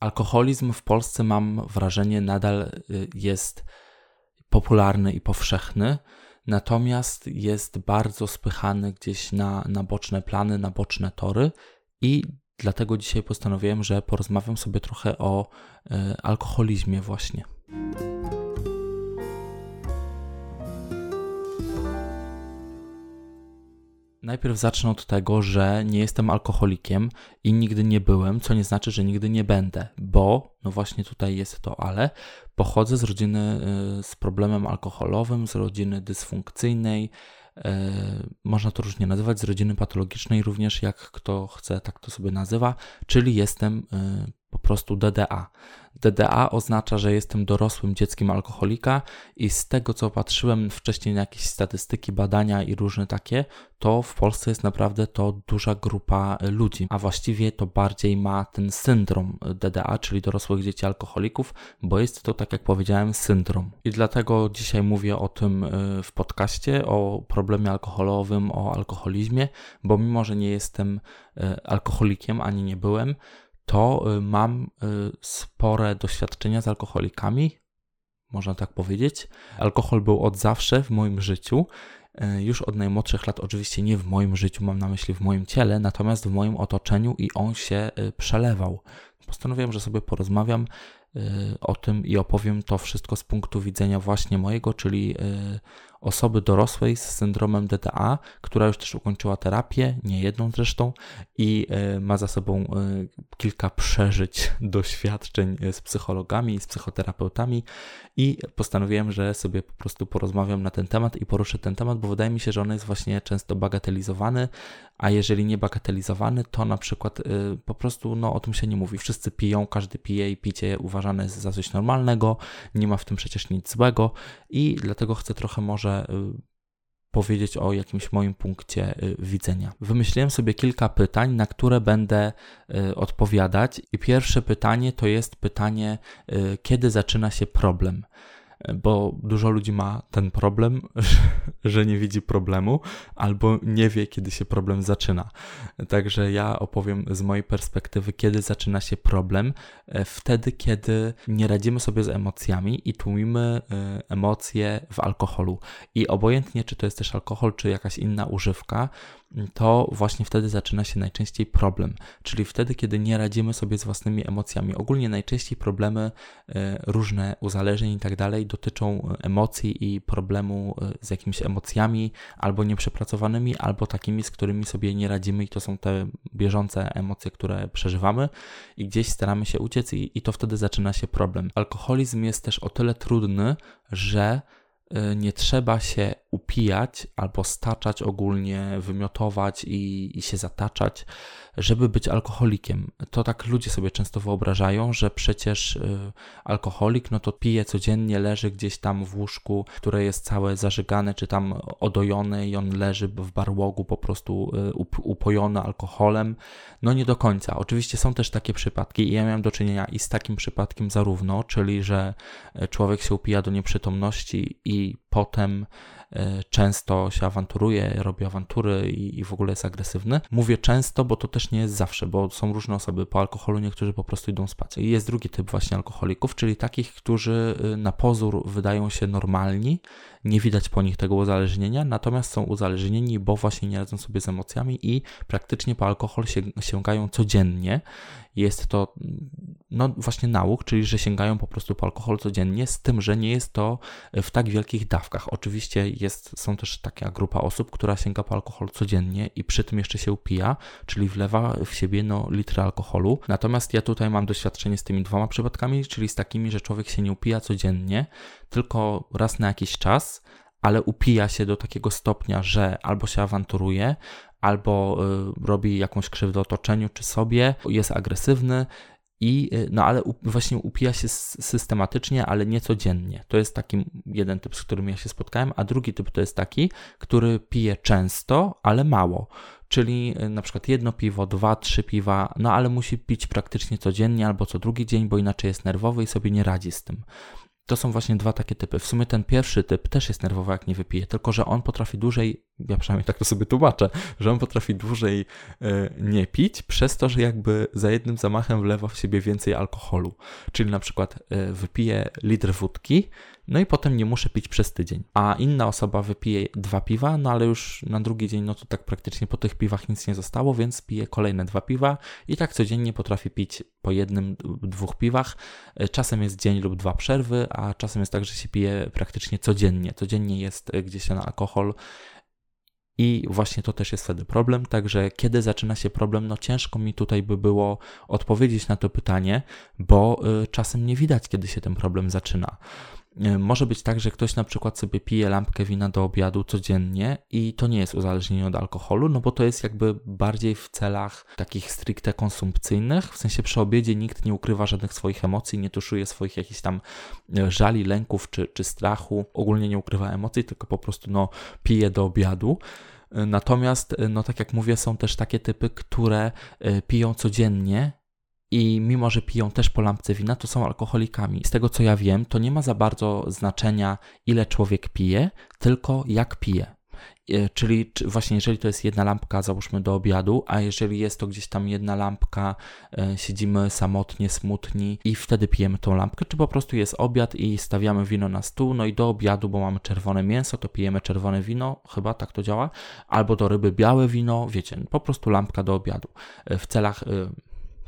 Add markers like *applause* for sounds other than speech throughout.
Alkoholizm w Polsce, mam wrażenie, nadal y, jest popularny i powszechny, natomiast jest bardzo spychany gdzieś na, na boczne plany, na boczne tory i dlatego dzisiaj postanowiłem, że porozmawiam sobie trochę o y, alkoholizmie właśnie. Najpierw zacznę od tego, że nie jestem alkoholikiem i nigdy nie byłem, co nie znaczy, że nigdy nie będę, bo, no właśnie tutaj jest to ale, pochodzę z rodziny y, z problemem alkoholowym, z rodziny dysfunkcyjnej, y, można to różnie nazywać, z rodziny patologicznej również, jak kto chce, tak to sobie nazywa, czyli jestem y, po prostu DDA. DDA oznacza, że jestem dorosłym dzieckiem alkoholika i z tego co patrzyłem wcześniej na jakieś statystyki, badania i różne takie, to w Polsce jest naprawdę to duża grupa ludzi, a właściwie to bardziej ma ten syndrom DDA, czyli dorosłych dzieci alkoholików, bo jest to, tak jak powiedziałem, syndrom. I dlatego dzisiaj mówię o tym y, w podcaście, o problemie alkoholowym, o alkoholizmie, bo mimo, że nie jestem y, alkoholikiem, ani nie byłem, to y, mam y, spore doświadczenia z alkoholikami, można tak powiedzieć. Alkohol był od zawsze w moim życiu, y, już od najmłodszych lat, oczywiście nie w moim życiu, mam na myśli w moim ciele, natomiast w moim otoczeniu i on się przelewał. Postanowiłem, że sobie porozmawiam o tym i opowiem to wszystko z punktu widzenia właśnie mojego, czyli osoby dorosłej z syndromem DTA, która już też ukończyła terapię, nie jedną zresztą, i e, ma za sobą e, kilka przeżyć, *laughs* doświadczeń e, z psychologami, z psychoterapeutami. I postanowiłem, że sobie po prostu porozmawiam na ten temat i poruszę ten temat, bo wydaje mi się, że on jest właśnie często bagatelizowany, a jeżeli nie bagatelizowany, to na przykład po prostu no, o tym się nie mówi. Wszyscy piją, każdy pije i picie uważane jest za coś normalnego, nie ma w tym przecież nic złego i dlatego chcę trochę może y, powiedzieć o jakimś moim punkcie y, widzenia. Wymyśliłem sobie kilka pytań, na które będę y, odpowiadać. I pierwsze pytanie to jest pytanie, kiedy zaczyna się problem bo dużo ludzi ma ten problem, *laughs* że nie widzi problemu albo nie wie, kiedy się problem zaczyna. Także ja opowiem z mojej perspektywy, kiedy zaczyna się problem. E, wtedy, kiedy nie radzimy sobie z emocjami i tłumimy e, emocje w alkoholu. I obojętnie, czy to jest też alkohol, czy jakaś inna używka, to właśnie wtedy zaczyna się najczęściej problem, czyli wtedy, kiedy nie radzimy sobie z własnymi emocjami. Ogólnie najczęściej problemy, e, różne uzależnień i tak dalej dotyczą emocji i problemu e, z jakimiś emocjami albo nieprzepracowanymi, albo takimi, z którymi sobie nie radzimy i to są te bieżące emocje, które przeżywamy i gdzieś staramy się uciec i, i to wtedy zaczyna się problem. Alkoholizm jest też o tyle trudny, że e, nie trzeba się upijać albo staczać ogólnie, wymiotować i, i się zataczać, żeby być alkoholikiem. To tak ludzie sobie często wyobrażają, że przecież y, alkoholik no to pije codziennie, leży gdzieś tam w łóżku, które jest całe zażygane czy tam odojone i on leży w barłogu po prostu y, upojony alkoholem. No nie do końca. Oczywiście są też takie przypadki i ja miałem do czynienia i z takim przypadkiem zarówno, czyli że y, człowiek się upija do nieprzytomności i potem E, często się awanturuje, robi awantury i, i w ogóle jest agresywny. Mówię często, bo to też nie jest zawsze, bo są różne osoby po alkoholu, niektórzy po prostu idą spać. I jest drugi typ właśnie alkoholików, czyli takich, którzy y, na pozór wydają się normalni, nie widać po nich tego uzależnienia, natomiast są uzależnieni, bo właśnie nie radzą sobie z emocjami i praktycznie po alkohol sięgają codziennie. Jest to no właśnie nauk, czyli że sięgają po prostu po alkohol codziennie, z tym, że nie jest to w tak wielkich dawkach. Oczywiście jest, są też taka grupa osób, która sięga po alkohol codziennie i przy tym jeszcze się upija, czyli wlewa w siebie no, litry alkoholu. Natomiast ja tutaj mam doświadczenie z tymi dwoma przypadkami, czyli z takimi, że człowiek się nie upija codziennie, tylko raz na jakiś czas, ale upija się do takiego stopnia, że albo się awanturuje, albo y, robi jakąś krzywdę otoczeniu czy sobie, jest agresywny i, y, no ale właśnie upija się systematycznie, ale nie codziennie. To jest taki jeden typ, z którym ja się spotkałem, a drugi typ to jest taki, który pije często, ale mało. Czyli y, na przykład jedno piwo, dwa, trzy piwa, no ale musi pić praktycznie codziennie albo co drugi dzień, bo inaczej jest nerwowy i sobie nie radzi z tym. To są właśnie dwa takie typy. W sumie ten pierwszy typ też jest nerwowy, jak nie wypije, tylko że on potrafi dłużej ja przynajmniej tak to sobie tłumaczę, że on potrafi dłużej e, nie pić, przez to, że jakby za jednym zamachem wlewa w siebie więcej alkoholu. Czyli na przykład e, wypije litr wódki, no i potem nie muszę pić przez tydzień. A inna osoba wypije dwa piwa, no ale już na drugi dzień, no to tak praktycznie po tych piwach nic nie zostało, więc pije kolejne dwa piwa i tak codziennie potrafi pić po jednym, dwóch piwach. E, czasem jest dzień lub dwa przerwy, a czasem jest tak, że się pije praktycznie codziennie. Codziennie jest gdzieś ten alkohol i właśnie to też jest wtedy problem. Także kiedy zaczyna się problem, no ciężko mi tutaj by było odpowiedzieć na to pytanie, bo y, czasem nie widać, kiedy się ten problem zaczyna. Y, może być tak, że ktoś na przykład sobie pije lampkę wina do obiadu codziennie i to nie jest uzależnienie od alkoholu, no bo to jest jakby bardziej w celach takich stricte konsumpcyjnych, w sensie przy obiedzie nikt nie ukrywa żadnych swoich emocji, nie tuszuje swoich jakichś tam y, żali, lęków czy, czy strachu, ogólnie nie ukrywa emocji, tylko po prostu no pije do obiadu. Y, natomiast, no tak jak mówię, są też takie typy, które piją codziennie i mimo, że piją też po lampce wina, to są alkoholikami. Z tego co ja wiem, to nie ma za bardzo znaczenia, ile człowiek pije, tylko jak pije. E, czyli właśnie jeżeli to jest jedna lampka, załóżmy do obiadu, a jeżeli jest to gdzieś tam jedna lampka, e, siedzimy samotnie, smutni i wtedy pijemy tą lampkę, czy po prostu jest obiad i stawiamy wino na stół, no i do obiadu, bo mamy czerwone mięso, to pijemy czerwone wino, chyba tak to działa, albo do ryby białe wino, wiecie, po prostu lampka do obiadu. E, w celach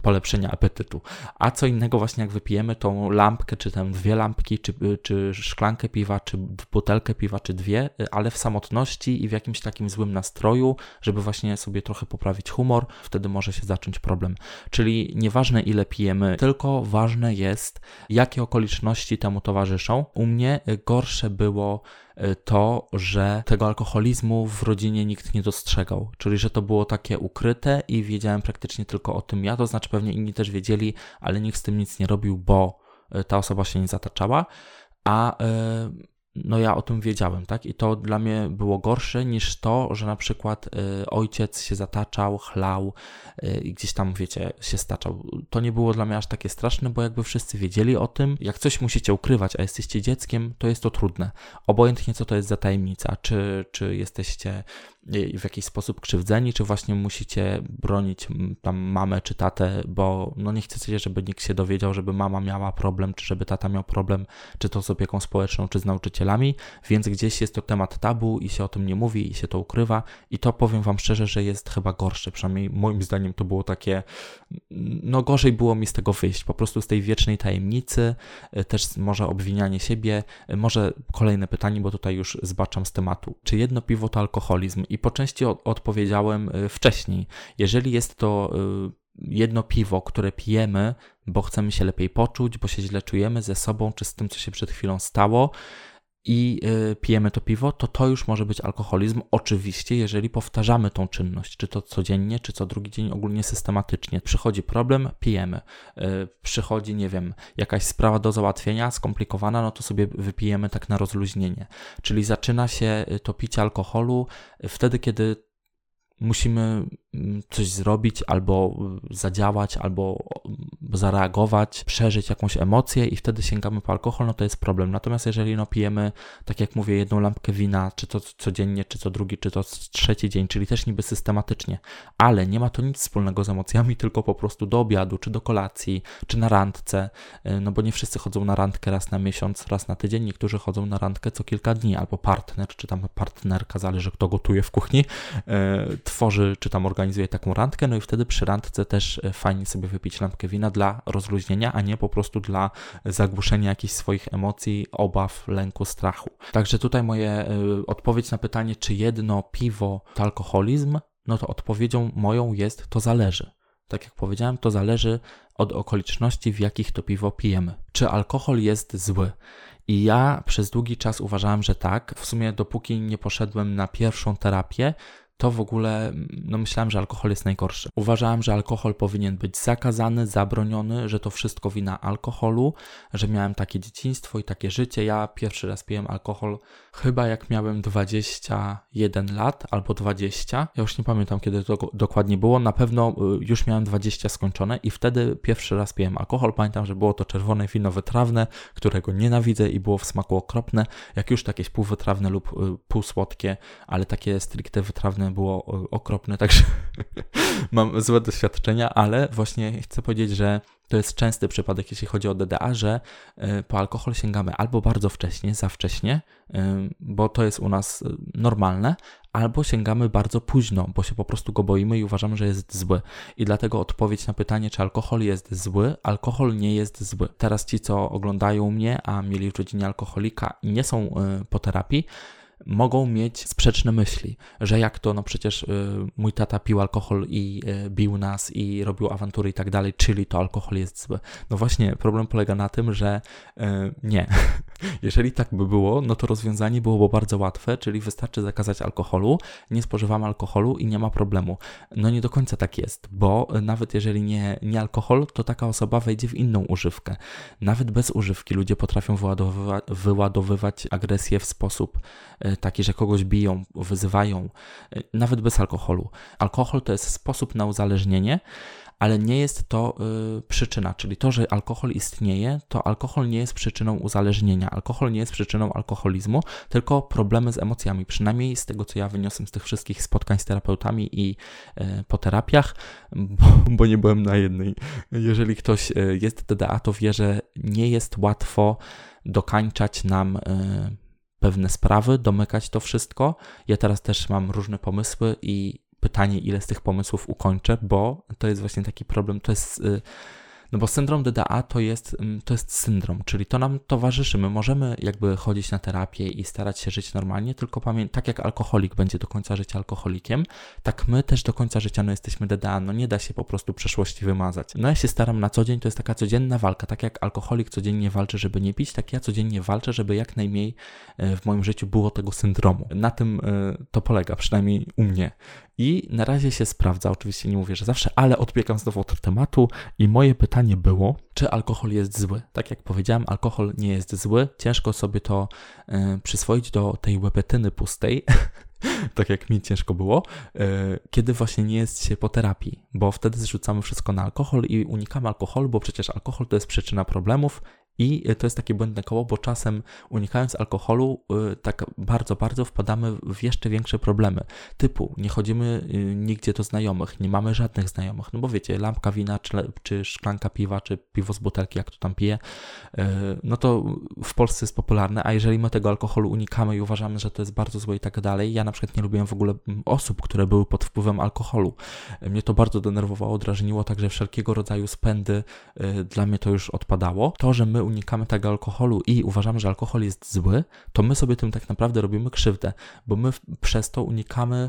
polepszenia apetytu. A co innego właśnie jak wypijemy tą lampkę, czy tam dwie lampki, czy, czy szklankę piwa, czy butelkę piwa, czy dwie, ale w samotności i w jakimś takim złym nastroju, żeby właśnie sobie trochę poprawić humor, wtedy może się zacząć problem. Czyli nieważne ile pijemy, tylko ważne jest, jakie okoliczności temu towarzyszą. U mnie gorsze było to, że tego alkoholizmu w rodzinie nikt nie dostrzegał, czyli że to było takie ukryte i wiedziałem praktycznie tylko o tym ja, to znaczy pewnie inni też wiedzieli, ale nikt z tym nic nie robił, bo y, ta osoba się nie zataczała, a y, no ja o tym wiedziałem, tak? I to dla mnie było gorsze niż to, że na przykład y, ojciec się zataczał, chlał y, i gdzieś tam, wiecie, się staczał. To nie było dla mnie aż takie straszne, bo jakby wszyscy wiedzieli o tym. Jak coś musicie ukrywać, a jesteście dzieckiem, to jest to trudne. Obojętnie co to jest za tajemnica, czy, czy jesteście w jakiś sposób krzywdzeni, czy właśnie musicie bronić tam mamę czy tatę, bo no nie chcecie, żeby nikt się dowiedział, żeby mama miała problem, czy żeby tata miał problem, czy to z opieką społeczną, czy z nauczycielami, więc gdzieś jest to temat tabu i się o tym nie mówi i się to ukrywa i to powiem wam szczerze, że jest chyba gorsze, przynajmniej moim zdaniem to było takie, no gorzej było mi z tego wyjść, po prostu z tej wiecznej tajemnicy, e, też może obwinianie siebie, e, może kolejne pytanie, bo tutaj już zbaczam z tematu. Czy jedno piwo to alkoholizm? I po części odpowiedziałem y, wcześniej. Jeżeli jest to y, jedno piwo, które pijemy, bo chcemy się lepiej poczuć, bo się źle czujemy ze sobą, czy z tym, co się przed chwilą stało, i y, pijemy to piwo, to to już może być alkoholizm. Oczywiście, jeżeli powtarzamy tą czynność, czy to codziennie, czy co drugi dzień, ogólnie systematycznie. Przychodzi problem, pijemy. Y, przychodzi, nie wiem, jakaś sprawa do załatwienia, skomplikowana, no to sobie wypijemy tak na rozluźnienie. Czyli zaczyna się y, to picie alkoholu wtedy, kiedy musimy mm, coś zrobić, albo zadziałać, albo zareagować, przeżyć jakąś emocję i wtedy sięgamy po alkohol, no to jest problem. Natomiast jeżeli no pijemy, tak jak mówię, jedną lampkę wina, czy to codziennie, czy co drugi, czy to trzeci dzień, czyli też niby systematycznie, ale nie ma to nic wspólnego z emocjami, *laughs* tylko po prostu do obiadu, czy do kolacji, czy na randce, y, no bo nie wszyscy chodzą na randkę raz na miesiąc, raz na tydzień, niektórzy chodzą na randkę co kilka dni, albo partner, czy tam partnerka, zależy kto gotuje w kuchni, y, tworzy, czy tam organizuje taką randkę, no i wtedy przy randce też e, fajnie sobie wypić lampkę wina dla rozluźnienia, a nie po prostu dla zagłuszenia jakichś swoich emocji, obaw, lęku, strachu. Także tutaj moje y, odpowiedź na pytanie, czy jedno piwo to alkoholizm, no to odpowiedzią moją jest to zależy. Tak jak powiedziałem, to zależy od okoliczności, w jakich to piwo pijemy. Czy alkohol jest zły? I ja przez długi czas uważałem, że tak. W sumie dopóki nie poszedłem na pierwszą terapię, to w ogóle, no myślałem, że alkohol jest najgorszy. Uważałem, że alkohol powinien być zakazany, zabroniony, że to wszystko wina alkoholu, że miałem takie dzieciństwo i takie życie. Ja pierwszy raz piłem alkohol chyba jak miałem 21 lat albo 20. Ja już nie pamiętam, kiedy to dokładnie było. Na pewno y, już miałem 20 skończone i wtedy pierwszy raz piłem alkohol. Pamiętam, że było to czerwone wino wytrawne, którego nienawidzę i było w smaku okropne. Jak już jakieś półwytrawne lub y, półsłodkie, ale takie stricte wytrawne było okropne, także *laughs* mam złe doświadczenia, ale właśnie chcę powiedzieć, że to jest częsty przypadek, jeśli chodzi o DDA, że y, po alkohol sięgamy albo bardzo wcześnie, za wcześnie, bo to jest u nas y, normalne, albo sięgamy bardzo późno, bo się po prostu go boimy i uważamy, że jest zły. I dlatego odpowiedź na pytanie, czy alkohol jest zły, alkohol nie jest zły. Teraz ci, co oglądają mnie, a mieli w rodzinie alkoholika i nie są po terapii, mogą mieć sprzeczne myśli, że jak to, no przecież y, mój tata pił alkohol i y, bił nas i robił awantury i tak dalej, czyli to alkohol jest zły. No właśnie, problem polega na tym, że y, nie. *laughs* Jeżeli tak by było, no to rozwiązanie byłoby bardzo łatwe, czyli wystarczy zakazać alkoholu, nie spożywamy alkoholu i nie ma problemu. No nie do końca tak jest, bo nawet jeżeli nie, nie alkohol, to taka osoba wejdzie w inną używkę. Nawet bez używki ludzie potrafią wyładowywać, wyładowywać agresję w sposób E, taki, że kogoś biją, wyzywają, e, nawet bez alkoholu. Alkohol to jest sposób na uzależnienie, ale nie jest to y, przyczyna, czyli to, że alkohol istnieje, to alkohol nie jest przyczyną uzależnienia, alkohol nie jest przyczyną alkoholizmu, tylko problemy z emocjami. Przynajmniej z tego, co ja wyniosłem z tych wszystkich spotkań z terapeutami i y, po terapiach, bo, bo, nie byłem na jednej. Jeżeli ktoś y, jest DDA, to wie, że nie jest łatwo dokańczać nam pewne sprawy, domykać to wszystko. Ja teraz też mam różne pomysły i pytanie, ile z tych pomysłów ukończę, bo to jest właśnie taki problem, to jest y, no bo syndrom DDA to jest, mm, to jest syndrom, czyli to nam towarzyszy. My możemy jakby chodzić na terapię i starać się żyć normalnie, tylko pamięć, tak jak alkoholik będzie do końca życia alkoholikiem, tak my też do końca życia no jesteśmy DDA. No nie da się po prostu przeszłości wymazać. No ja się staram na co dzień, to jest taka codzienna walka. Tak jak alkoholik codziennie walczy, żeby nie pić, tak ja codziennie walczę, żeby jak najmniej e, w moim życiu było tego syndromu. Na tym e, to polega, przynajmniej u mnie. I na razie się sprawdza, oczywiście nie mówię, że zawsze, ale odbiegam znowu od tematu i moje pytanie było, czy alkohol jest zły? Tak jak powiedziałem, alkohol nie jest zły, ciężko sobie to y, przyswoić do tej łepetyny pustej, *laughs* tak jak mi ciężko było, y, kiedy właśnie nie jest się po terapii, bo wtedy zrzucamy wszystko na alkohol i unikamy alkoholu, bo przecież alkohol to jest przyczyna problemów i to jest takie błędne koło, bo czasem unikając alkoholu, y, tak bardzo, bardzo wpadamy w jeszcze większe problemy. Typu nie chodzimy y, nigdzie do znajomych, nie mamy żadnych znajomych. No bo wiecie, lampka wina, czy, czy szklanka piwa, czy piwo z butelki, jak to tam pije, no to w Polsce jest popularne, a jeżeli my tego alkoholu unikamy i uważamy, że to jest bardzo złe i tak dalej, ja na przykład nie lubiłem w ogóle mm, osób, które były pod wpływem alkoholu. Mnie to bardzo denerwowało, drażniło, także wszelkiego rodzaju spędy dla mnie to już odpadało. To, że my unikamy tego alkoholu i uważamy, że alkohol jest zły, to my sobie tym tak naprawdę robimy krzywdę, bo my przez to unikamy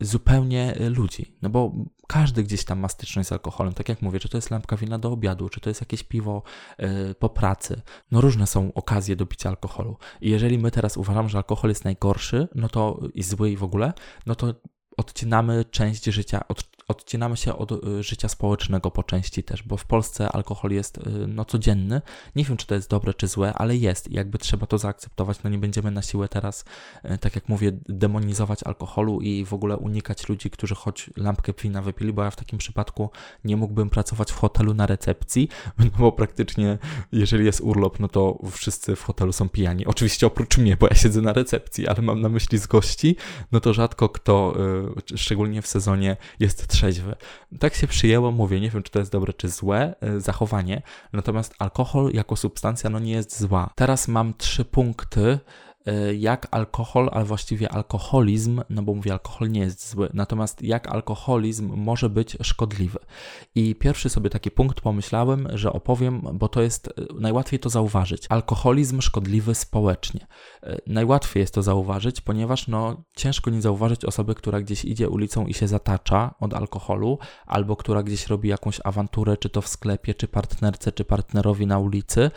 zupełnie y, ludzi. No bo każdy gdzieś tam ma styczność z alkoholem. Tak jak mówię, czy to jest lampka wina do obiadu, czy to jest jakieś piwo yy, po pracy. No różne są okazje do picia alkoholu. I jeżeli my teraz uważamy, że alkohol jest najgorszy, no to i zły i w ogóle, no to odcinamy część życia, od, odcinamy się od y, życia społecznego po części też, bo w Polsce alkohol jest y, no, codzienny. Nie wiem, czy to jest dobre, czy złe, ale jest jakby trzeba to zaakceptować. No nie będziemy na siłę teraz, y, tak jak mówię, demonizować alkoholu i w ogóle unikać ludzi, którzy choć lampkę wina wypili, bo ja w takim przypadku nie mógłbym pracować w hotelu na recepcji, *laughs* no bo praktycznie jeżeli jest urlop, no to wszyscy w hotelu są pijani. Oczywiście oprócz mnie, bo ja siedzę na recepcji, ale mam na myśli z gości, no to rzadko kto, szczególnie w sezonie, jest trzeźwy. Tak się przyjęło, mówię, nie wiem czy to jest dobre czy złe e, zachowanie, natomiast alkohol jako substancja no nie jest zła. Teraz mam trzy punkty, jak alkohol, ale właściwie alkoholizm, no bo mówię, alkohol nie jest zły, natomiast jak alkoholizm może być szkodliwy. I pierwszy sobie taki punkt pomyślałem, że opowiem, bo to jest e, najłatwiej to zauważyć. Alkoholizm szkodliwy społecznie. E, najłatwiej jest to zauważyć, ponieważ no, ciężko nie zauważyć osoby, która gdzieś idzie ulicą i się zatacza od alkoholu, albo która gdzieś robi jakąś awanturę, czy to w sklepie, czy partnerce, czy partnerowi na ulicy,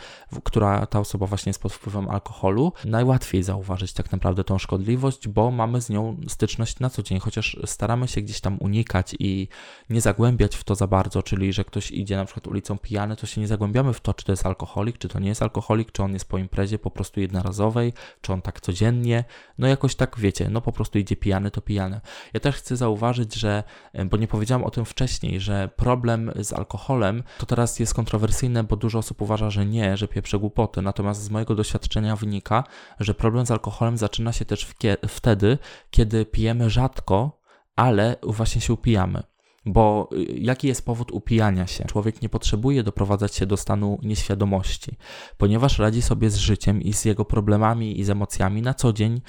która ta osoba właśnie jest pod wpływem alkoholu. Najłatwiej łatwiej zauważyć tak naprawdę tą szkodliwość, bo mamy z nią styczność na co dzień, chociaż staramy się gdzieś tam unikać i nie zagłębiać w to za bardzo, czyli że ktoś idzie na przykład ulicą pijany, to się nie zagłębiamy w to, czy to jest alkoholik, czy to nie jest alkoholik, czy on jest po imprezie po prostu jednorazowej, czy on tak codziennie, no jakoś tak wiecie, no po prostu idzie pijany, to pijany. Ja też chcę zauważyć, że, bo nie powiedziałem o tym wcześniej, że problem z alkoholem to teraz jest kontrowersyjne, bo dużo osób uważa, że nie, że pieprze głupoty, natomiast z mojego doświadczenia wynika, że problem z alkoholem zaczyna się też wtedy, kiedy pijemy rzadko, ale właśnie się upijamy. Bo y, jaki jest powód upijania się? Człowiek nie potrzebuje doprowadzać się do stanu nieświadomości, ponieważ radzi sobie z życiem i z jego problemami i z emocjami na co dzień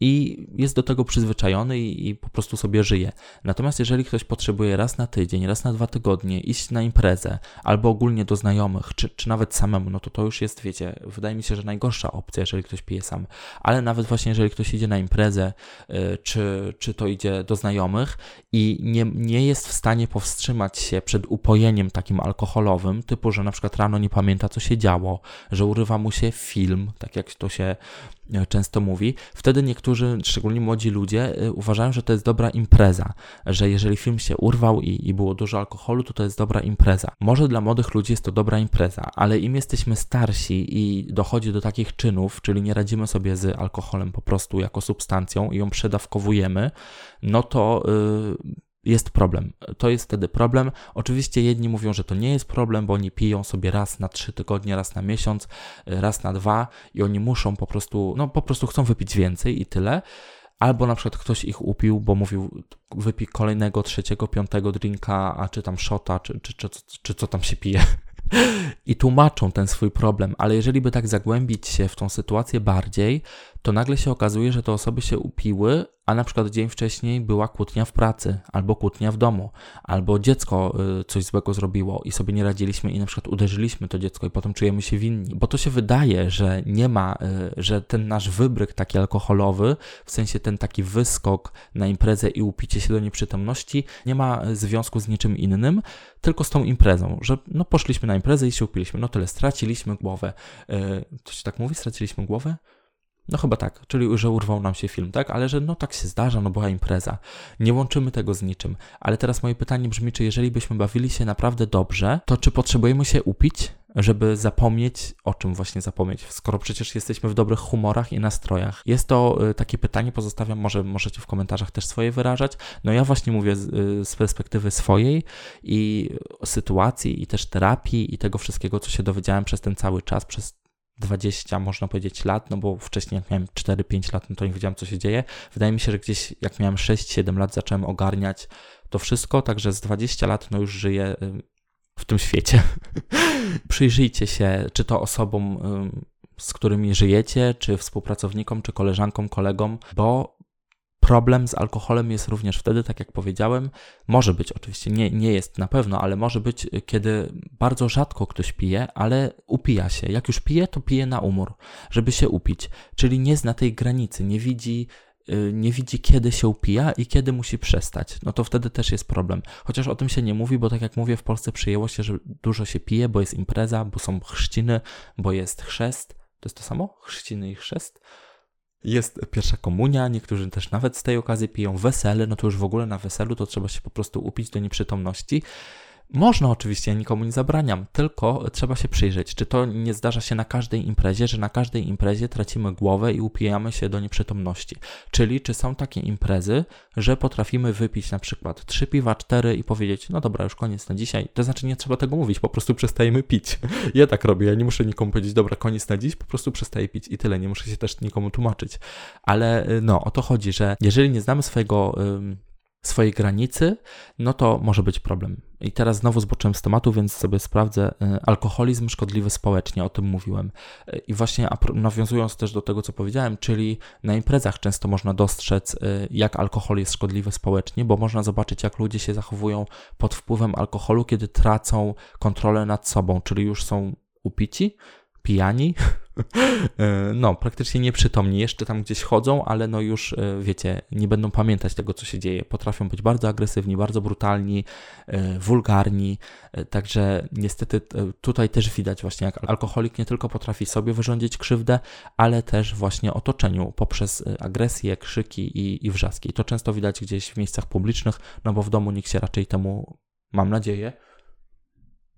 i jest do tego przyzwyczajony i, i, po prostu sobie żyje. Natomiast jeżeli ktoś potrzebuje raz na tydzień, raz na dwa tygodnie iść na imprezę albo ogólnie do znajomych, czy, czy nawet samemu, no to to już jest, wiecie, wydaje mi się, że najgorsza opcja, jeżeli ktoś pije sam. Ale nawet właśnie jeżeli ktoś idzie na imprezę, yy, czy, czy to idzie do znajomych i nie, nie jest w stanie powstrzymać się przed upojeniem takim alkoholowym, typu, że na przykład rano nie pamięta, co się działo, że urywa mu się film, tak jak to się często mówi, wtedy niektórzy, szczególnie młodzi ludzie, e, uważają, że to jest dobra impreza, że jeżeli film się urwał i, i było dużo alkoholu, to to jest dobra impreza. Może dla młodych ludzi jest to dobra impreza, ale im jesteśmy starsi i dochodzi do takich czynów, czyli nie radzimy sobie z alkoholem po prostu jako substancją i ją przedawkowujemy, no to. Yy, jest problem. To jest wtedy problem. Oczywiście jedni mówią, że to nie jest problem, bo oni piją sobie raz na trzy tygodnie, raz na miesiąc, raz na dwa i oni muszą po prostu, no po prostu chcą wypić więcej i tyle. Albo na przykład ktoś ich upił, bo mówił, wypij kolejnego, trzeciego, piątego drinka, a czy tam shota, czy, czy, czy, czy, czy co tam się pije. *laughs* I tłumaczą ten swój problem, ale jeżeli by tak zagłębić się w tą sytuację bardziej, to nagle się okazuje, że te osoby się upiły, a na przykład dzień wcześniej była kłótnia w pracy, albo kłótnia w domu, albo dziecko y, coś złego zrobiło i sobie nie radziliśmy i na przykład uderzyliśmy to dziecko i potem czujemy się winni. Bo to się wydaje, że nie ma, y, że ten nasz wybryk taki alkoholowy, w sensie ten taki wyskok na imprezę i upicie się do nieprzytomności, nie ma związku z niczym innym, tylko z tą imprezą, że no poszliśmy na imprezę i się upiliśmy, no tyle, straciliśmy głowę. Y, to się tak mówi? Straciliśmy głowę? No chyba tak, czyli że urwał nam się film, tak? Ale że no tak się zdarza, no była impreza. Nie łączymy tego z niczym. Ale teraz moje pytanie brzmi, czy jeżeli byśmy bawili się naprawdę dobrze, to czy potrzebujemy się upić, żeby zapomnieć, o czym właśnie zapomnieć, skoro przecież jesteśmy w dobrych humorach i nastrojach? Jest to y, takie pytanie, pozostawiam, może możecie w komentarzach też swoje wyrażać. No ja właśnie mówię z, y, z perspektywy swojej i sytuacji, i też terapii, i tego wszystkiego, co się dowiedziałem przez ten cały czas, przez 20, można powiedzieć, lat, no bo wcześniej jak miałem 4-5 lat, no to nie wiedziałem, co się dzieje. Wydaje mi się, że gdzieś jak miałem 6-7 lat, zacząłem ogarniać to wszystko, także z 20 lat, no już żyję w tym świecie. *laughs* Przyjrzyjcie się, czy to osobom, z którymi żyjecie, czy współpracownikom, czy koleżankom, kolegom, bo Problem z alkoholem jest również wtedy, tak jak powiedziałem, może być oczywiście, nie, nie jest na pewno, ale może być, kiedy bardzo rzadko ktoś pije, ale upija się. Jak już pije, to pije na umór, żeby się upić, czyli nie zna tej granicy, nie widzi y, nie widzi, kiedy się upija i kiedy musi przestać. No to wtedy też jest problem. Chociaż o tym się nie mówi, bo tak jak mówię, w Polsce przyjęło się, że dużo się pije, bo jest impreza, bo są chrzciny, bo jest chrzest. To jest to samo? Chrzciny i chrzest? Jest pierwsza komunia, niektórzy też nawet z tej okazji piją wesele, no to już w ogóle na weselu to trzeba się po prostu upić do nieprzytomności. Można oczywiście, ja nikomu nie zabraniam, tylko trzeba się przyjrzeć, czy to nie zdarza się na każdej imprezie, że na każdej imprezie tracimy głowę i upijamy się do nieprzytomności. Czyli czy są takie imprezy, że potrafimy wypić na przykład 3 piwa, 4 i powiedzieć, no dobra, już koniec na dzisiaj. To znaczy nie trzeba tego mówić, po prostu przestajemy pić. *laughs* Ja tak robię, ja nie muszę nikomu powiedzieć, dobra, koniec na dziś, po prostu przestaję pić i tyle, nie muszę się też nikomu tłumaczyć. Ale y, no, o to chodzi, że jeżeli nie znamy swojego swojej granicy, no to może być problem. I teraz znowu zboczyłem z tematu, więc sobie sprawdzę. Y, alkoholizm szkodliwy społecznie, o tym mówiłem. Y, I właśnie nawiązując też do tego, co powiedziałem, czyli na imprezach często można dostrzec, y, jak alkohol jest szkodliwy społecznie, bo można zobaczyć, jak ludzie się zachowują pod wpływem alkoholu, kiedy tracą kontrolę nad sobą, czyli już są upici, pijani, *laughs* e, no praktycznie nieprzytomni, jeszcze tam gdzieś chodzą, ale no już e, wiecie, nie będą pamiętać tego, co się dzieje. Potrafią być bardzo agresywni, bardzo brutalni, e, wulgarni, także niestety tutaj też widać właśnie, jak alkoholik nie tylko potrafi sobie wyrządzić krzywdę, ale też właśnie otoczeniu poprzez agresję, krzyki i, i wrzaski. To często widać gdzieś w miejscach publicznych, no bo w domu nikt się raczej temu, mam nadzieję,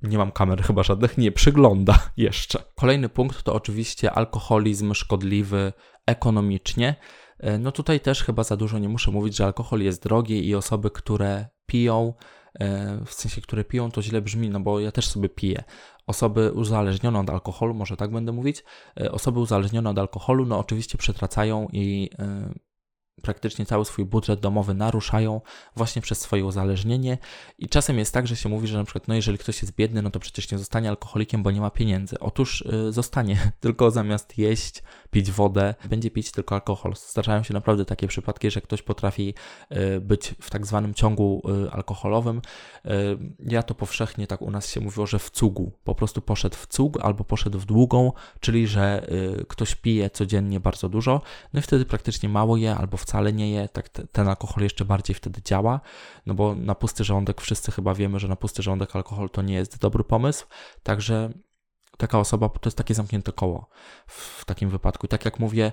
nie mam kamer chyba żadnych, nie przygląda *laughs* jeszcze. Kolejny punkt to oczywiście alkoholizm szkodliwy ekonomicznie. E, no tutaj też chyba za dużo nie muszę mówić, że alkohol jest drogi i osoby, które piją, e, w sensie, które piją, to źle brzmi, no bo ja też sobie piję. Osoby uzależnione od alkoholu, może tak będę mówić, e, osoby uzależnione od alkoholu, no oczywiście przetracają i praktycznie cały swój budżet domowy naruszają właśnie przez swoje uzależnienie i czasem jest tak, że się mówi, że na przykład no jeżeli ktoś jest biedny, no to przecież nie zostanie alkoholikiem, bo nie ma pieniędzy. Otóż y, zostanie, *laughs* tylko zamiast jeść, pić wodę, będzie pić tylko alkohol. Zdarzają się naprawdę takie przypadki, że ktoś potrafi y, być w tak zwanym ciągu y, alkoholowym. Y, ja to powszechnie tak u nas się mówiło, że w cugu. Po prostu poszedł w cug albo poszedł w długą, czyli że y, ktoś pije codziennie bardzo dużo, no i wtedy praktycznie mało je albo wcale nie je, tak ten alkohol jeszcze bardziej wtedy działa, no bo na pusty żołądek wszyscy chyba wiemy, że na pusty żołądek alkohol to nie jest dobry pomysł, także taka osoba to jest takie zamknięte koło w takim wypadku. I tak jak mówię,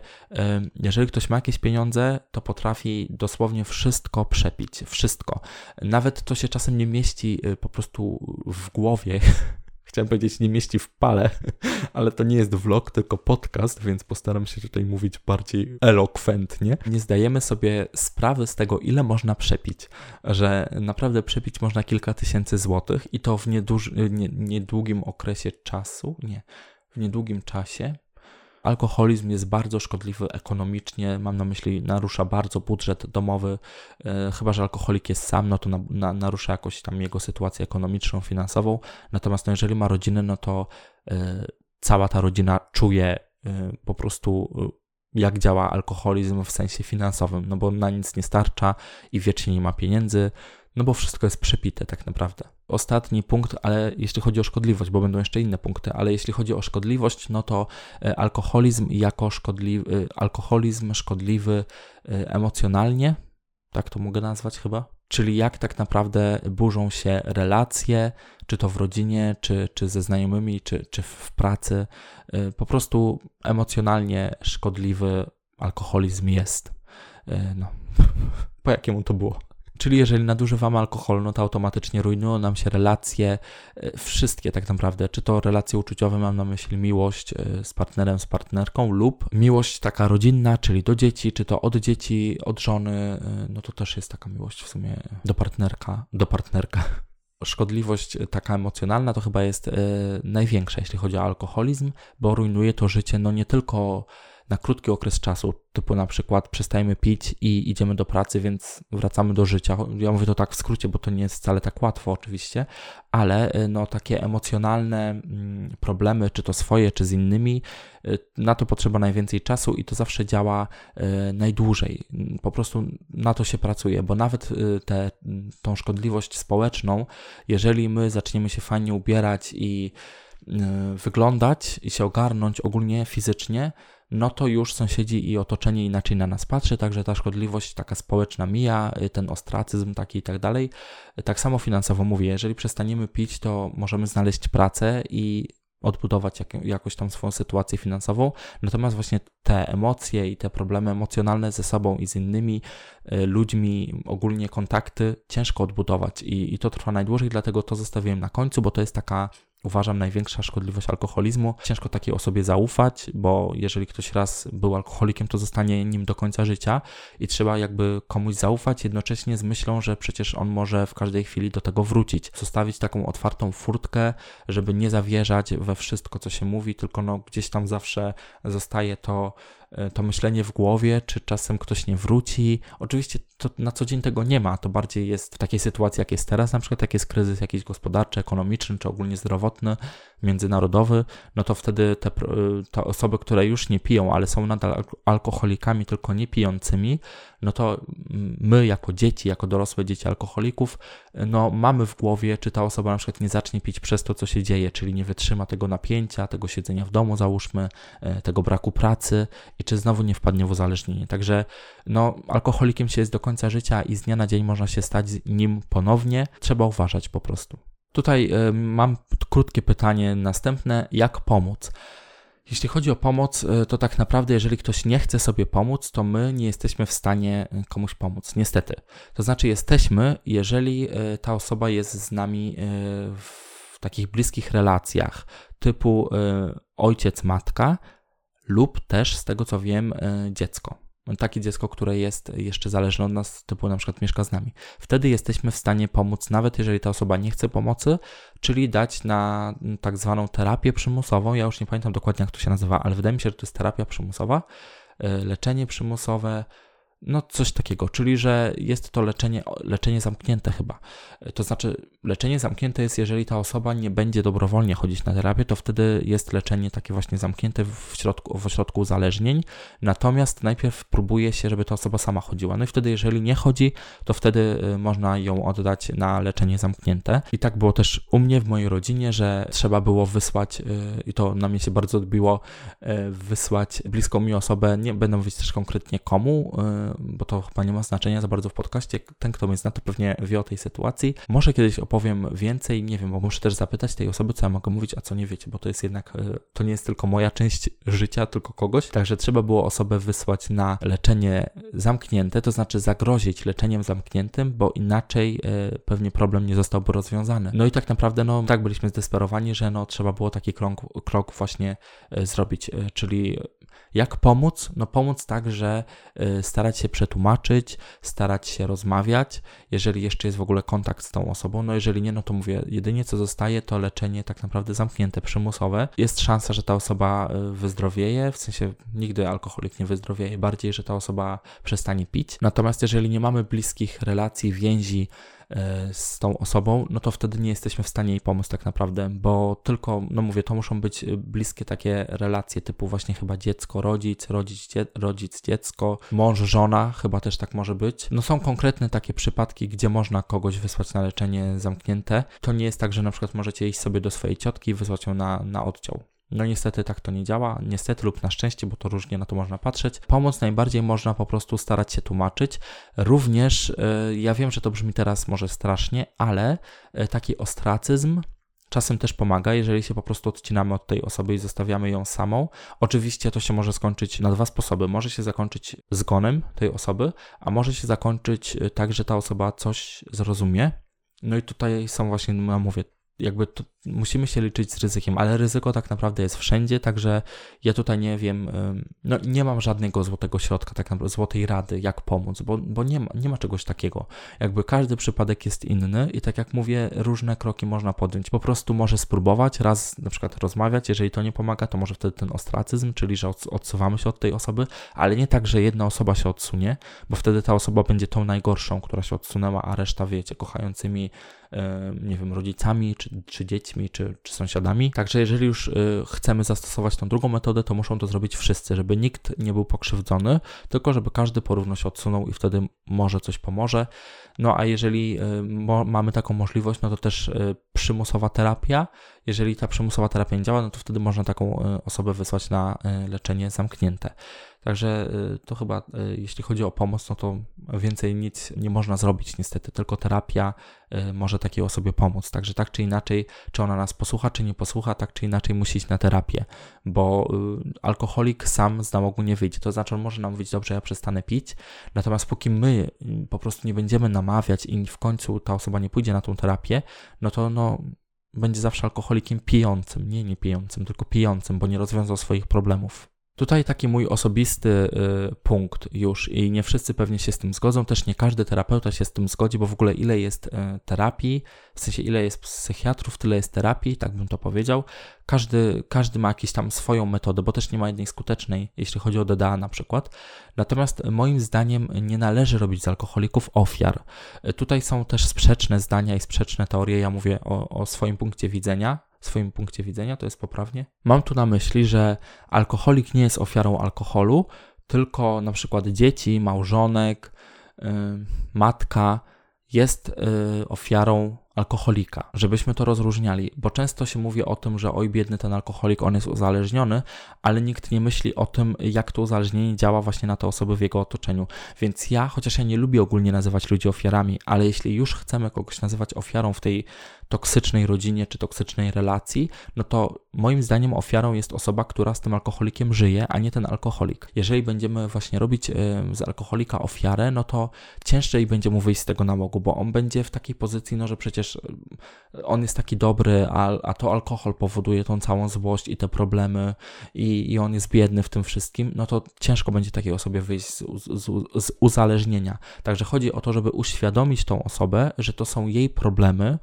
jeżeli ktoś ma jakieś pieniądze, to potrafi dosłownie wszystko przepić. Wszystko. Nawet to się czasem nie mieści y, po prostu w głowie, *laughs* chciałem powiedzieć, nie mieści w pale, *laughs* ale to nie jest vlog, tylko podcast, więc postaram się tutaj mówić bardziej elokwentnie. Nie zdajemy sobie sprawy z tego, ile można przepić, że naprawdę przepić można kilka tysięcy złotych i to w niedługim okresie czasu, nie, w niedługim czasie, Alkoholizm jest bardzo szkodliwy ekonomicznie, mam na myśli, narusza bardzo budżet domowy. E, chyba, że alkoholik jest sam, no to na, na, narusza jakoś tam jego sytuację ekonomiczną, finansową. Natomiast no, jeżeli ma rodzinę, no to e, cała ta rodzina czuje e, po prostu jak działa alkoholizm w sensie finansowym, no bo na nic nie starcza i wiecznie nie ma pieniędzy, no bo wszystko jest przepite tak naprawdę. Ostatni punkt, ale jeśli chodzi o szkodliwość, bo będą jeszcze inne punkty, ale jeśli chodzi o szkodliwość, no to e, alkoholizm jako szkodliwy, e, alkoholizm szkodliwy e, emocjonalnie, tak to mogę nazwać chyba, czyli jak tak naprawdę burzą się relacje, czy to w rodzinie, czy, czy ze znajomymi, czy, czy w pracy. Po prostu emocjonalnie szkodliwy alkoholizm jest. No, *laughs* po jakiemu to było? Czyli jeżeli nadużywamy alkoholu, no to automatycznie rujnują nam się relacje, e, wszystkie tak naprawdę, czy to relacje uczuciowe, mam na myśli miłość e, z partnerem, z partnerką, lub miłość taka rodzinna, czyli do dzieci, czy to od dzieci, od żony, e, no to też jest taka miłość w sumie do partnerka, do partnerka. Szkodliwość taka emocjonalna to chyba jest największa, jeśli chodzi o alkoholizm, bo rujnuje to życie, no nie tylko na krótki okres czasu, typu na przykład przestajemy pić i idziemy do pracy, więc wracamy do życia. Ja mówię to tak w skrócie, bo to nie jest wcale tak łatwo oczywiście, ale y, no takie emocjonalne mm, problemy, czy to swoje, czy z innymi, y, na to potrzeba najwięcej czasu i to zawsze działa y, najdłużej. Po prostu na to się pracuje, bo nawet te, tą szkodliwość społeczną, jeżeli my zaczniemy się fajnie ubierać i wyglądać i się ogarnąć ogólnie fizycznie, no to już sąsiedzi i otoczenie inaczej na nas patrzy, także ta szkodliwość taka społeczna mija, y, ten ostracyzm taki i tak dalej. Tak samo finansowo mówię, jeżeli przestaniemy pić, to możemy znaleźć pracę i odbudować jak, jakoś tam swoją sytuację finansową. Natomiast właśnie te emocje i te problemy emocjonalne ze sobą i z innymi y, ludźmi, ogólnie kontakty, ciężko odbudować i, i to trwa najdłużej, dlatego to zostawiłem na końcu, bo to jest taka uważam największa szkodliwość alkoholizmu. Ciężko takiej osobie zaufać, bo jeżeli ktoś raz był alkoholikiem, to zostanie nim do końca życia i trzeba jakby komuś zaufać, jednocześnie z myślą, że przecież on może w każdej chwili do tego wrócić. Zostawić taką otwartą furtkę, żeby nie zawierzać we wszystko, co się mówi, tylko no gdzieś tam zawsze zostaje to to myślenie w głowie, czy czasem ktoś nie wróci. Oczywiście to na co dzień tego nie ma, to bardziej jest w takiej sytuacji, jak jest teraz, na przykład jak jest kryzys jakiś gospodarczy, ekonomiczny, czy ogólnie zdrowotny, międzynarodowy, no to wtedy te, te osoby, które już nie piją, ale są nadal alkoholikami, tylko nie pijącymi, no to my jako dzieci, jako dorosłe dzieci alkoholików, no mamy w głowie, czy ta osoba na przykład nie zacznie pić przez to, co się dzieje, czyli nie wytrzyma tego napięcia, tego siedzenia w domu, załóżmy, e, tego braku pracy i czy znowu nie wpadnie w uzależnienie. Także no, alkoholikiem się jest do końca życia i z dnia na dzień można się stać nim ponownie. Trzeba uważać po prostu. Tutaj y, mam krótkie pytanie następne. Jak pomóc? Jeśli chodzi o pomoc, y, to tak naprawdę, jeżeli ktoś nie chce sobie pomóc, to my nie jesteśmy w stanie y, komuś pomóc. Niestety. To znaczy, jesteśmy, jeżeli ta osoba jest z nami w takich bliskich relacjach, typu ojciec, matka, lub też, z tego co wiem, dziecko takie dziecko, które jest jeszcze zależne od nas, typu na przykład mieszka z nami. Wtedy jesteśmy w stanie pomóc, nawet jeżeli ta osoba nie chce pomocy, czyli dać na tak zwaną terapię przymusową. Ja już nie pamiętam dokładnie, jak to się nazywa, ale wydaje mi się, że to jest terapia przymusowa, e, leczenie przymusowe, no, coś takiego, czyli że jest to leczenie, leczenie zamknięte chyba. To znaczy, leczenie zamknięte jest, jeżeli ta osoba nie będzie dobrowolnie chodzić na terapię, to wtedy jest leczenie takie właśnie zamknięte w środku, w środku uzależnień. Natomiast najpierw próbuje się, żeby ta osoba sama chodziła. No i wtedy, jeżeli nie chodzi, to wtedy y, można ją oddać na leczenie zamknięte. I tak było też u mnie w mojej rodzinie, że trzeba było wysłać, y, i to na mnie się bardzo odbiło, y, wysłać bliską mi osobę, nie będę mówić też konkretnie komu, bo to chyba nie ma znaczenia za bardzo w podcaście. Ten, kto mnie zna, to pewnie wie o tej sytuacji. Może kiedyś opowiem więcej, nie wiem, bo muszę też zapytać tej osoby, co ja mogę mówić, a co nie wiecie, bo to jest jednak, e, to nie jest tylko moja część życia, tylko kogoś. Także trzeba było osobę wysłać na leczenie zamknięte, to znaczy zagrozić leczeniem zamkniętym, bo inaczej e, pewnie problem nie zostałby rozwiązany. No i tak naprawdę, no tak byliśmy zdesperowani, że no trzeba było taki krok, krok właśnie e, zrobić, czyli jak pomóc? No pomóc tak, że y, starać się przetłumaczyć, starać się rozmawiać, jeżeli jeszcze jest w ogóle kontakt z tą osobą. No jeżeli nie, no to mówię, jedynie co zostaje to leczenie tak naprawdę zamknięte, przymusowe. Jest szansa, że ta osoba y, wyzdrowieje, w sensie nigdy alkoholik nie wyzdrowieje, bardziej, że ta osoba przestanie pić. Natomiast jeżeli nie mamy bliskich relacji, więzi, z tą osobą, no to wtedy nie jesteśmy w stanie jej pomóc tak naprawdę, bo tylko, no mówię, to muszą być bliskie takie relacje typu właśnie chyba dziecko, rodzic, rodzic, dzie rodzic, dziecko, mąż, żona, chyba też tak może być. No są konkretne takie przypadki, gdzie można kogoś wysłać na leczenie zamknięte. To nie jest tak, że na przykład możecie iść sobie do swojej ciotki i wysłać ją na, na oddział. No niestety tak to nie działa, niestety lub na szczęście, bo to różnie na to można patrzeć. Pomoc najbardziej można po prostu starać się tłumaczyć. Również, yy, ja wiem, że to brzmi teraz może strasznie, ale yy, taki ostracyzm czasem też pomaga, jeżeli się po prostu odcinamy od tej osoby i zostawiamy ją samą. Oczywiście to się może skończyć na dwa sposoby. Może się zakończyć zgonem tej osoby, a może się zakończyć e, tak, że ta osoba coś zrozumie. No i tutaj są właśnie, no mówię, jakby to, musimy się liczyć z ryzykiem, ale ryzyko tak naprawdę jest wszędzie, także ja tutaj nie wiem, no nie mam żadnego złotego środka, tak naprawdę złotej rady, jak pomóc, bo, bo nie, ma, nie ma czegoś takiego. Jakby każdy przypadek jest inny i tak jak mówię, różne kroki można podjąć. Po prostu może spróbować, raz na przykład rozmawiać, jeżeli to nie pomaga, to może wtedy ten ostracyzm, czyli że odsuwamy się od tej osoby, ale nie tak, że jedna osoba się odsunie, bo wtedy ta osoba będzie tą najgorszą, która się odsunęła, a reszta, wiecie, kochającymi, nie wiem, rodzicami czy, czy dziećmi, czy, czy sąsiadami. Także jeżeli już y, chcemy zastosować tą drugą metodę, to muszą to zrobić wszyscy, żeby nikt nie był pokrzywdzony, tylko żeby każdy porówno się odsunął i wtedy może coś pomoże. No a jeżeli mo mamy taką możliwość, no to też przymusowa terapia. Jeżeli ta przymusowa terapia nie działa, no to wtedy można taką osobę wysłać na leczenie zamknięte. Także y, to chyba, y, jeśli chodzi o pomoc, no to więcej nic nie można zrobić, niestety, tylko terapia y, może takiej osobie pomóc. Także tak czy inaczej, czy ona nas posłucha, czy nie posłucha, tak czy inaczej musi iść na terapię, bo alkoholik sam z nałogu nie wyjdzie. To znaczy, on może nam mówić, dobrze, ja przestanę pić, natomiast póki my po prostu nie będziemy namawiać i w końcu ta osoba nie pójdzie na tą terapię, no to no, będzie zawsze alkoholikiem pijącym, nie nie pijącym, tylko pijącym, bo nie rozwiązał swoich problemów. Tutaj taki mój osobisty y, punkt już i nie wszyscy pewnie się z tym zgodzą, też nie każdy terapeuta się z tym zgodzi, bo w ogóle ile jest y, terapii, w sensie ile jest psychiatrów, tyle jest terapii, tak bym to powiedział. Każdy, każdy ma jakąś tam swoją metodę, bo też nie ma jednej skutecznej, jeśli chodzi o DDA na przykład. Natomiast moim zdaniem nie należy robić z alkoholików ofiar. Y, tutaj są też sprzeczne zdania i sprzeczne teorie, ja mówię o, o swoim punkcie widzenia, swoim punkcie widzenia, to jest poprawnie. Mam tu na myśli, że alkoholik nie jest ofiarą alkoholu, tylko na przykład dzieci, małżonek, matka jest ofiarą alkoholika, żebyśmy to rozróżniali, bo często się mówi o tym, że oj biedny ten alkoholik, on jest uzależniony, ale nikt nie myśli o tym, jak to uzależnienie działa właśnie na te osoby w jego otoczeniu. Więc ja, chociaż ja nie lubię ogólnie nazywać ludzi ofiarami, ale jeśli już chcemy kogoś nazywać ofiarą w tej toksycznej rodzinie czy toksycznej relacji, no to moim zdaniem ofiarą jest osoba, która z tym alkoholikiem żyje, a nie ten alkoholik. Jeżeli będziemy właśnie robić z alkoholika ofiarę, no to ciężej będzie mu wyjść z tego nałogu, bo on będzie w takiej pozycji, no że przecież on jest taki dobry, a, a to alkohol powoduje tą całą złość i te problemy i, i on jest biedny w tym wszystkim, no to ciężko będzie takiej osobie wyjść z, z, z uzależnienia. Także chodzi o to, żeby uświadomić tą osobę, że to są jej problemy,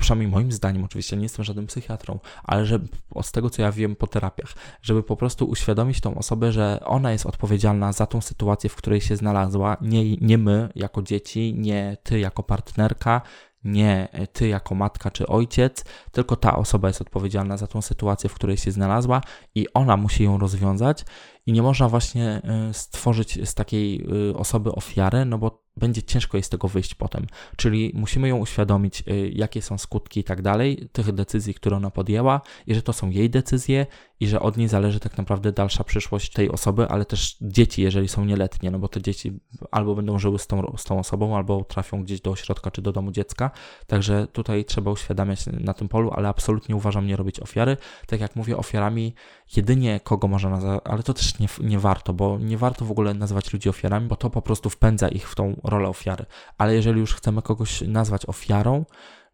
przynajmniej moim zdaniem, oczywiście nie jestem żadnym psychiatrą, ale że z tego co ja wiem po terapiach, żeby po prostu uświadomić tą osobę, że ona jest odpowiedzialna za tą sytuację, w której się znalazła, nie, nie my jako dzieci, nie ty jako partnerka, nie ty jako matka czy ojciec, tylko ta osoba jest odpowiedzialna za tą sytuację, w której się znalazła i ona musi ją rozwiązać i nie można właśnie y, stworzyć z takiej y, osoby ofiarę, no bo będzie ciężko jej z tego wyjść potem. Czyli musimy ją uświadomić, y, jakie są skutki i tak dalej, tych decyzji, które ona podjęła, i że to są jej decyzje, i że od niej zależy tak naprawdę dalsza przyszłość tej osoby, ale też dzieci, jeżeli są nieletnie, no bo te dzieci albo będą żyły z tą, z tą osobą, albo trafią gdzieś do ośrodka czy do domu dziecka. Także tutaj trzeba uświadamiać na tym polu, ale absolutnie uważam nie robić ofiary. Tak jak mówię, ofiarami jedynie kogo można nazwać, ale to też nie, nie warto, bo nie warto w ogóle nazywać ludzi ofiarami, bo to po prostu wpędza ich w tą rolę ofiary. Ale jeżeli już chcemy kogoś nazwać ofiarą,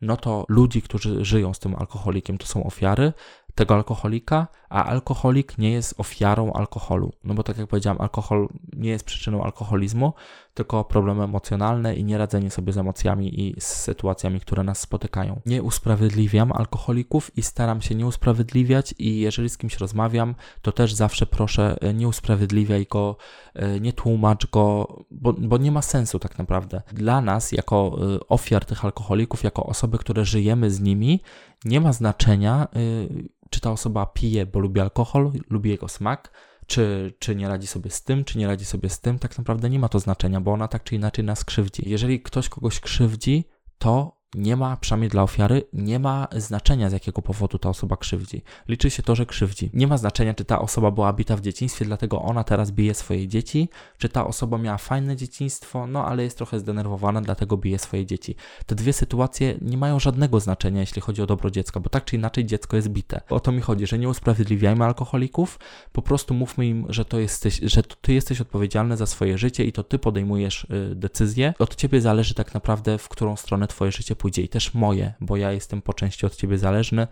no to ludzi, którzy żyją z tym alkoholikiem, to są ofiary, tego alkoholika, a alkoholik nie jest ofiarą alkoholu. No bo tak jak powiedziałem, alkohol nie jest przyczyną alkoholizmu, tylko problemy emocjonalne i nieradzenie sobie z emocjami i z sytuacjami, które nas spotykają. Nie usprawiedliwiam alkoholików i staram się nie usprawiedliwiać i jeżeli z kimś rozmawiam, to też zawsze proszę e, nie usprawiedliwiaj go, e, nie tłumacz go, bo, bo nie ma sensu tak naprawdę. Dla nas, jako e, ofiar tych alkoholików, jako osoby, które żyjemy z nimi, nie ma znaczenia, czy ta osoba pije, bo lubi alkohol, lubi jego smak, czy, czy nie radzi sobie z tym, czy nie radzi sobie z tym, tak naprawdę nie ma to znaczenia, bo ona tak czy inaczej nas krzywdzi. Jeżeli ktoś kogoś krzywdzi, to nie ma, przynajmniej dla ofiary, nie ma znaczenia z jakiego powodu ta osoba krzywdzi. Liczy się to, że krzywdzi. Nie ma znaczenia, czy ta osoba była bita w dzieciństwie, dlatego ona teraz bije swoje dzieci, czy ta osoba miała fajne dzieciństwo, no ale jest trochę zdenerwowana, dlatego bije swoje dzieci. Te dwie sytuacje nie mają żadnego znaczenia, jeśli chodzi o dobro dziecka, bo tak czy inaczej dziecko jest bite. O to mi chodzi, że nie usprawiedliwiajmy alkoholików, po prostu mówmy im, że to jesteś, że ty jesteś odpowiedzialny za swoje życie i to ty podejmujesz y, decyzję. Od ciebie zależy tak naprawdę, w którą stronę twoje życie pójdzie i też moje, bo ja jestem po części od ciebie zależny,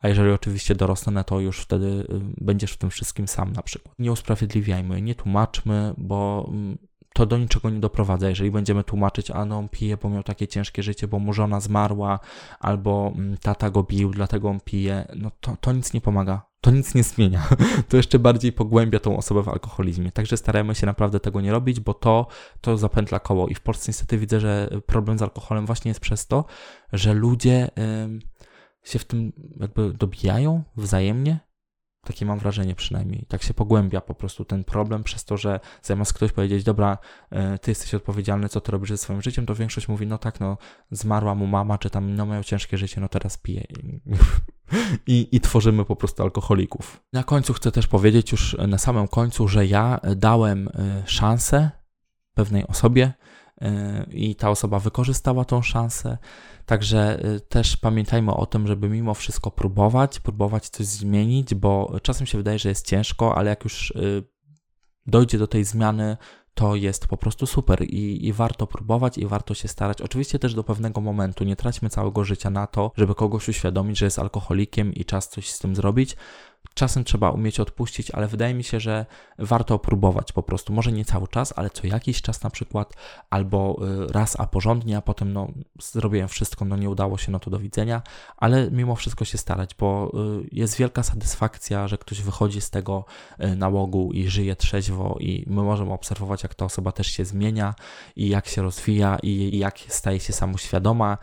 a jeżeli oczywiście dorosnę, to już wtedy y, będziesz w tym wszystkim sam na przykład. Nie usprawiedliwiajmy, nie tłumaczmy, bo mm, to do niczego nie doprowadza. Jeżeli będziemy tłumaczyć, a no on pije, bo miał takie ciężkie życie, bo mu żona zmarła, albo mm, tata go bił, dlatego on pije, no to, to nic nie pomaga. To nic nie zmienia. *laughs* To jeszcze bardziej pogłębia tą osobę w alkoholizmie. Także starajmy się naprawdę tego nie robić, bo to, to zapętla koło. I w Polsce niestety widzę, że problem z alkoholem właśnie jest przez to, że ludzie się w tym jakby dobijają wzajemnie, takie mam wrażenie przynajmniej. Tak się pogłębia po prostu ten problem przez to, że zamiast ktoś powiedzieć, dobra, e, ty jesteś odpowiedzialny, co ty robisz ze swoim życiem, to większość mówi, no tak, no zmarła mu mama, czy tam no miał ciężkie życie, no teraz pije. I, I tworzymy po prostu alkoholików. Na końcu chcę też powiedzieć już na samym końcu, że ja dałem e, szansę pewnej osobie e, i ta osoba wykorzystała tą szansę. Także y, też pamiętajmy o tym, żeby mimo wszystko próbować, próbować coś zmienić, bo czasem się wydaje, że jest ciężko, ale jak już y, dojdzie do tej zmiany, to jest po prostu super i, i, warto próbować i warto się starać. Oczywiście też do pewnego momentu. Nie traćmy całego życia na to, żeby kogoś uświadomić, że jest alkoholikiem i czas coś z tym zrobić. Czasem trzeba umieć odpuścić, ale wydaje mi się, że warto próbować po prostu. Może nie cały czas, ale co jakiś czas na przykład, albo y, raz, a porządnie, a potem no, zrobiłem wszystko, no nie udało się, no to do widzenia, ale mimo wszystko się starać, bo y, jest wielka satysfakcja, że ktoś wychodzi z tego y, nałogu i żyje trzeźwo i my możemy obserwować, jak ta osoba też się zmienia i jak się rozwija i jak staje się samoświadoma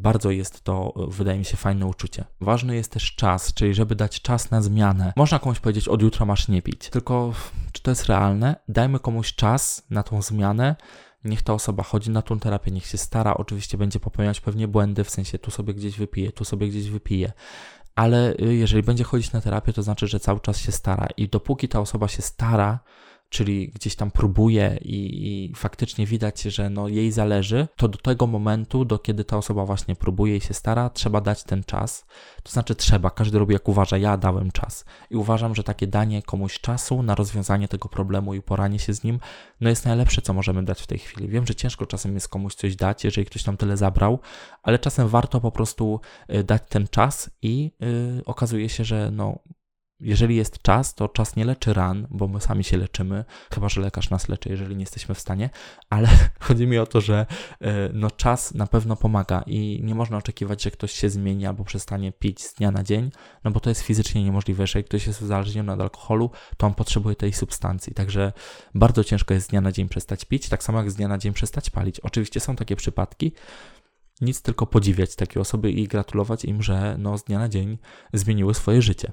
bardzo jest to, wydaje mi się, fajne uczucie. Ważny jest też czas, czyli żeby dać czas na zmianę. Można komuś powiedzieć, od jutra masz nie pić, tylko czy to jest realne. Dajmy komuś czas na tą zmianę. Niech ta osoba chodzi na tą terapię, niech się stara. Oczywiście będzie popełniać pewnie błędy, w sensie tu sobie gdzieś wypije, tu sobie gdzieś wypije. Ale y, jeżeli będzie chodzić na terapię, to znaczy, że cały czas się stara. I dopóki ta osoba się stara, czyli gdzieś tam próbuje i, i, faktycznie widać, że no jej zależy, to do tego momentu, do kiedy ta osoba właśnie próbuje i się stara, trzeba dać ten czas. To znaczy trzeba, każdy robi jak uważa, ja dałem czas. I uważam, że takie danie komuś czasu na rozwiązanie tego problemu i poranie się z nim, no jest najlepsze, co możemy dać w tej chwili. Wiem, że ciężko czasem jest komuś coś dać, jeżeli ktoś nam tyle zabrał, ale czasem warto po prostu y, dać ten czas i yy, okazuje się, że no jeżeli jest czas, to czas nie leczy ran, bo my sami się leczymy, chyba że lekarz nas leczy, jeżeli nie jesteśmy w stanie, ale *laughs* chodzi mi o to, że e, no, czas na pewno pomaga i nie można oczekiwać, że ktoś się zmieni albo przestanie pić z dnia na dzień, no bo to jest fizycznie niemożliwe. Jeżeli ktoś jest uzależniony od alkoholu, to on potrzebuje tej substancji, także bardzo ciężko jest z dnia na dzień przestać pić, tak samo jak z dnia na dzień przestać palić. Oczywiście są takie przypadki, nic tylko podziwiać takie osoby i gratulować im, że no, z dnia na dzień zmieniły swoje życie.